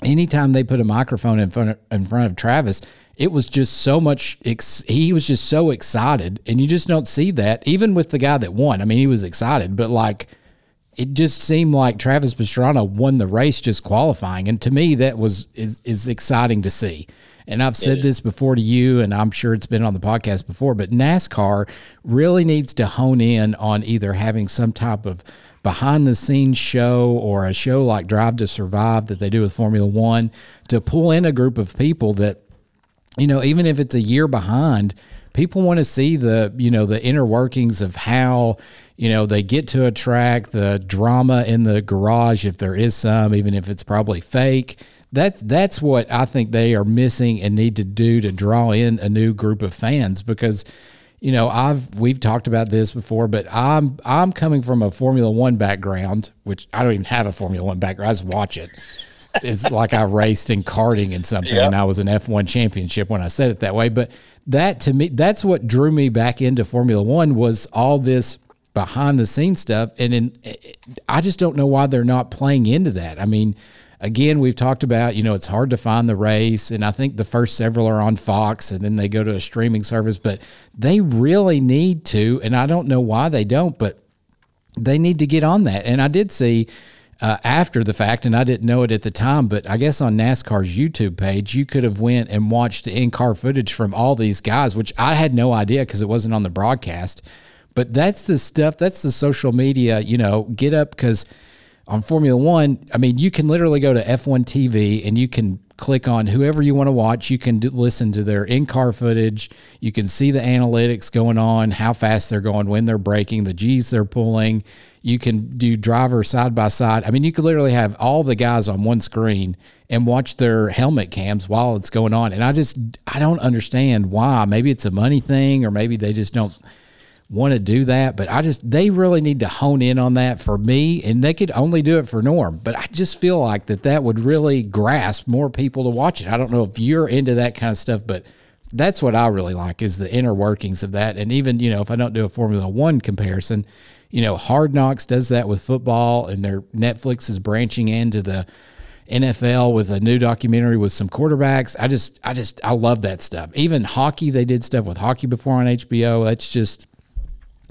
anytime they put a microphone in front of, in front of Travis, it was just so much. Ex- he was just so excited, and you just don't see that even with the guy that won. I mean, he was excited, but like it just seemed like Travis Pastrana won the race just qualifying, and to me that was is is exciting to see. And I've said this before to you, and I'm sure it's been on the podcast before, but NASCAR really needs to hone in on either having some type of behind the scenes show or a show like Drive to Survive that they do with Formula One to pull in a group of people that you know, even if it's a year behind, people want to see the, you know, the inner workings of how, you know, they get to a track, the drama in the garage, if there is some, even if it's probably fake. That's that's what I think they are missing and need to do to draw in a new group of fans because you know I've we've talked about this before but I'm I'm coming from a Formula 1 background which I don't even have a Formula 1 background I just watch it it's like I raced in karting and something, Yeah. and I was an F1 championship when I said it that way. But that to me, that's what drew me back into Formula One was all this behind the scenes stuff, and in, eh, eh, I just don't know why they're not playing into that. I mean, again, we've talked about you know it's hard to find the race, and I think the first several are on Fox, and then they go to a streaming service, but they really need to, and I don't know why they don't, but they need to get on that. And I did see uh, after the fact, and I didn't know it at the time, but I guess on NASCAR's YouTube page, you could have went and watched the in-car footage from all these guys, which I had no idea because it wasn't on the broadcast. But that's the stuff. That's the social media. You know, get up because on Formula One, I mean, you can literally go to F1 TV and you can click on whoever you want to watch. You can do, listen to their in car footage. You can see the analytics going on, how fast they're going, when they're braking, the G's they're pulling. You can do driver side by side. I mean, you could literally have all the guys on one screen and watch their helmet cams while it's going on. And I just, I don't understand why. Maybe it's a money thing or maybe they just don't want to do that, but I just they really need to hone in on that for me, and they could only do it for Norm. But I just feel like that that would really grasp more people to watch it. I don't know if you're into that kind of stuff, but that's what I really like is the inner workings of that. And even you know if I don't do a Formula One comparison, you know Hard Knocks does that with football, and their Netflix is branching into the NFL with a new documentary with some quarterbacks. I just, I just, I love that stuff. Even hockey, they did stuff with hockey before on HBO. That's just,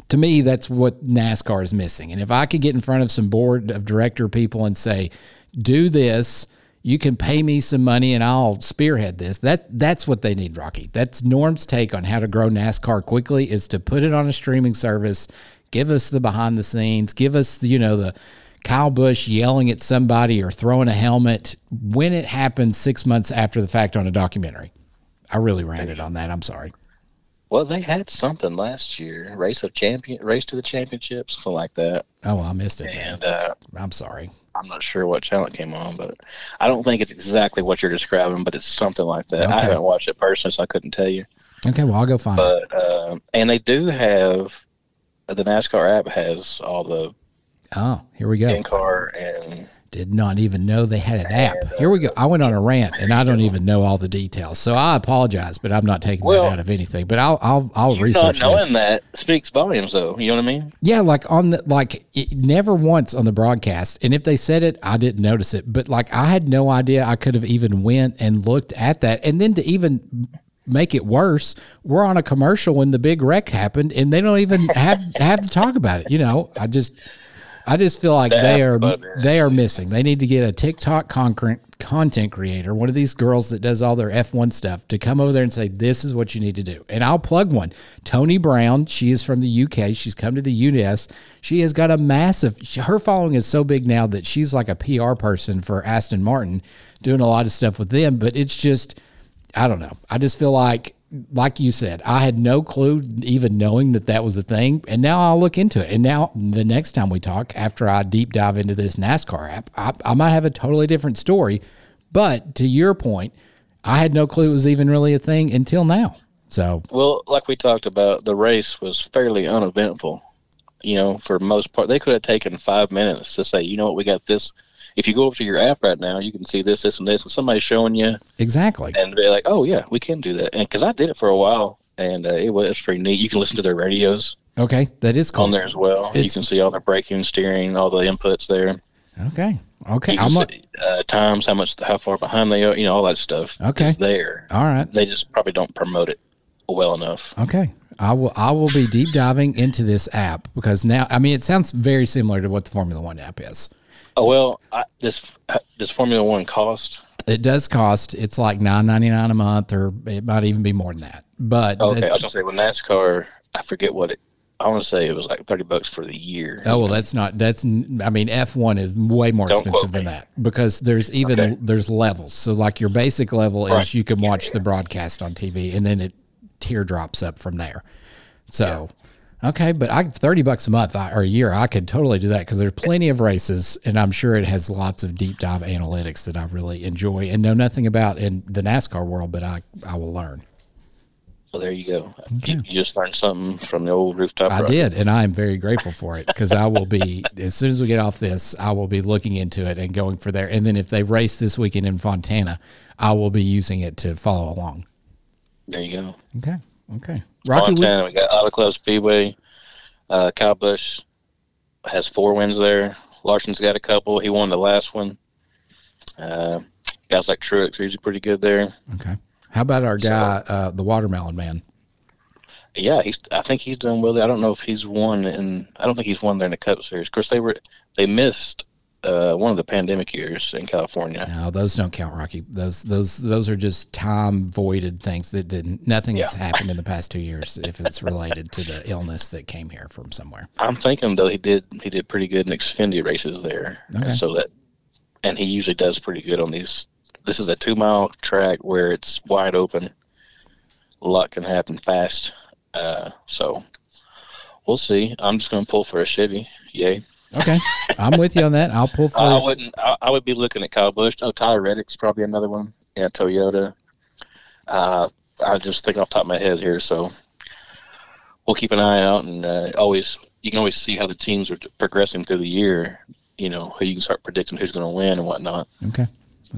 to me, that's what NASCAR is missing. And if I could get in front of some board of director people and say, do this, you can pay me some money and I'll spearhead this. That that's what they need, Rocky. That's Norm's take on how to grow NASCAR quickly is to put it on a streaming service, give us the behind the scenes, give us the, you know, the Kyle Busch yelling at somebody or throwing a helmet when it happens six months after the fact on a documentary. I really ranted on that. I'm sorry. Well, they had something last year, race of champion, race to the championship, something like that. Oh, well, I missed it. And uh, I'm sorry. I'm not sure what channel it came on, but I don't think it's exactly what you're describing, but it's something like that. I haven't watched it personally, so I couldn't tell you. Okay, well I'll go find it. Uh, and they do have the NASCAR app has all the Oh, here we go. in car and Did not even know they had an app. Here we go. I went on a rant and I don't even know all the details. So I apologize, but I'm not taking Well, that out of anything. But I'll I'll I'll you not research knowing this. that speaks volumes, though. You know what I mean? Yeah, like on the like it, never once on the broadcast. And if they said it, I didn't notice it. But like I had no idea I could have even went and looked at that. And then to even make it worse, we're on a commercial when the big wreck happened and they don't even have have to talk about it. You know, I just I just feel like they are they are missing. They need to get a TikTok content content creator, one of these girls that does all their F1 stuff, to come over there and say, "This is what you need to do." And I'll plug one. Tony Brown. She is from the UK. She's come to the US. She has got a massive. Her following is so big now that she's like a PR person for Aston Martin, doing a lot of stuff with them. But it's just, I don't know. I just feel like. Like you said, I had no clue, even knowing that that was a thing. And now I'll look into it. And now, the next time we talk, after I deep dive into this NASCAR app, I, I might have a totally different story. But to your point, I had no clue it was even really a thing until now. So, Well, like we talked about, the race was fairly uneventful. You know, for most part, they could have taken five minutes to say, you know what, we got this. If you go over to your app right now, you can see this, this, and this, and somebody's showing you, exactly. and they're like, oh yeah, we can do that. And because I did it for a while, and uh, it was pretty neat. You can listen to their radios Okay. That is cool. on there as well. you can see all their braking, steering, all the inputs there. Okay. Okay. A, see, uh, times, how much, how far behind they are. You know, all that stuff. Okay. is there. all right. They just probably don't promote it well enough. Okay. I will I will be deep diving into this app because now I mean it sounds very similar to what the Formula 1 app is. Oh well, I, this this Formula One cost. It does cost it's like 9.99 a month or it might even be more than that. But Okay, that- I was gonna say with NASCAR, I forget what it. I want to say it was like thirty bucks for the year. Oh well, that's not. That's. I mean, F one is way more Don't expensive than that because there's even Okay. there's levels. So like your basic level is you can watch the broadcast on TV, and then it teardrops up from there. So, okay, but I thirty bucks a month or a year, I could totally do that because there's plenty of races, and I'm sure it has lots of deep dive analytics that I really enjoy and know nothing about in the NASCAR world, but I I will learn. So there you go. You, you just learned something from the old rooftop. I did, and I am very grateful for it because I will be as soon as we get off this, I will be looking into it and going for there. And then if they race this weekend in Fontana, I will be using it to follow along. There you go. Okay, okay. Rocky, we, Fontana, we got Auto Club Speedway. Uh, Kyle Busch has four wins there. Larson's got a couple. He won the last one. Uh, guys like Truex are usually pretty good there. okay. How about our guy, uh, the Watermelon Man? Yeah, he's. I think he's done well. I don't know if he's won, and I don't think he's won there in the Cup Series. Of course, they were they missed uh, one of the pandemic years in California. No, those don't count, Rocky. Those those those are just time voided things that didn't. Nothing's Yeah. happened in the past two years (laughs) if it's related to the illness that came here from somewhere. I'm thinking though he did he did pretty good in Xfinity races there, Okay. so that and he usually does pretty good on these. This is a two mile track where it's wide open. A lot can happen fast, uh, so we'll see. I'm just going to pull for a Chevy. Yay! Okay, I'm with you on that. I'll pull for. I wouldn't. I, I would be looking at Kyle Busch. Oh, Tyler Reddick's probably another one. Yeah, Toyota. Uh, I just think off the top of my head here, so we'll keep an eye out and uh, always. You can always see how the teams are progressing through the year. You know, who you can start predicting who's going to win and whatnot. Okay.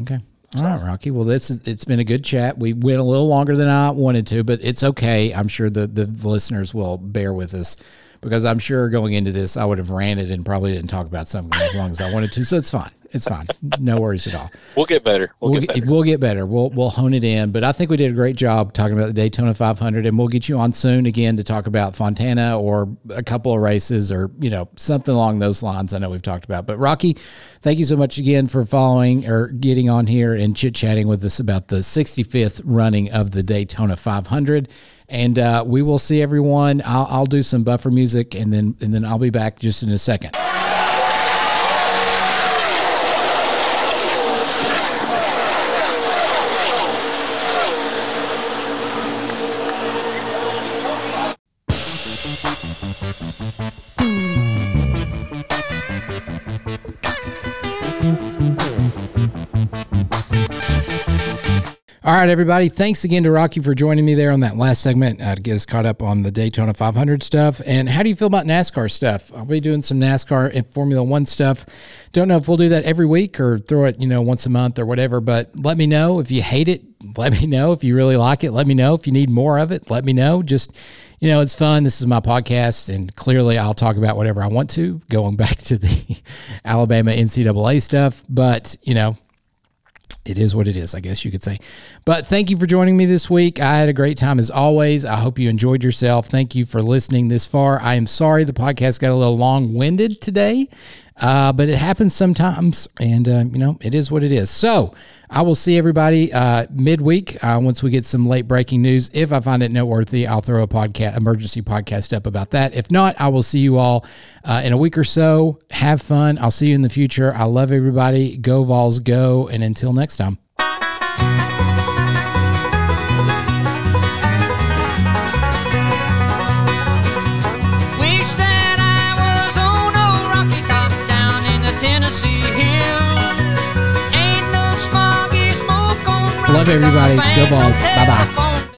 Okay. All right, Rocky. Well, this is it's been a good chat. We went a little longer than I wanted to, but it's okay. I'm sure the the listeners will bear with us because I'm sure going into this I would have ranted and probably didn't talk about something as long as I wanted to. So it's fine. It's fine. No worries at all. We'll get better. We'll, We'll get better. we'll get better. We'll we'll hone it in. But I think we did a great job talking about the Daytona 500, and we'll get you on soon again to talk about Fontana or a couple of races or you know something along those lines. I know we've talked about. But Rocky, thank you so much again for following or getting on here and chit chatting with us about the 65th running of the Daytona 500. And uh, we will see everyone. I'll, I'll do some buffer music, and then and then I'll be back just in a second. All right, everybody. Thanks again to Rocky for joining me there on that last segment uh, to get us caught up on the Daytona 500 stuff. And how do you feel about NASCAR stuff? I'll be doing some NASCAR and Formula One stuff. Don't know if we'll do that every week or throw it, you know, once a month or whatever. But let me know if you hate it. Let me know if you really like it. Let me know if you need more of it. Let me know. Just you know, it's fun. This is my podcast, and clearly I'll talk about whatever I want to, going (laughs) back to the Alabama NCAA stuff. But, you know, it is what it is, I guess you could say. But thank you for joining me this week. I had a great time as always. I hope you enjoyed yourself. Thank you for listening this far. I am sorry the podcast got a little long winded today. Uh, but it happens sometimes, and uh, you know it is what it is. So I will see everybody uh, midweek uh, once we get some late breaking news. If I find it noteworthy, I'll throw a podcast, emergency podcast up about that. If not, I will see you all uh, in a week or so. Have fun. I'll see you in the future. I love everybody. Go Vols, go! And until next time. Everybody. Go Vols. Bye bye.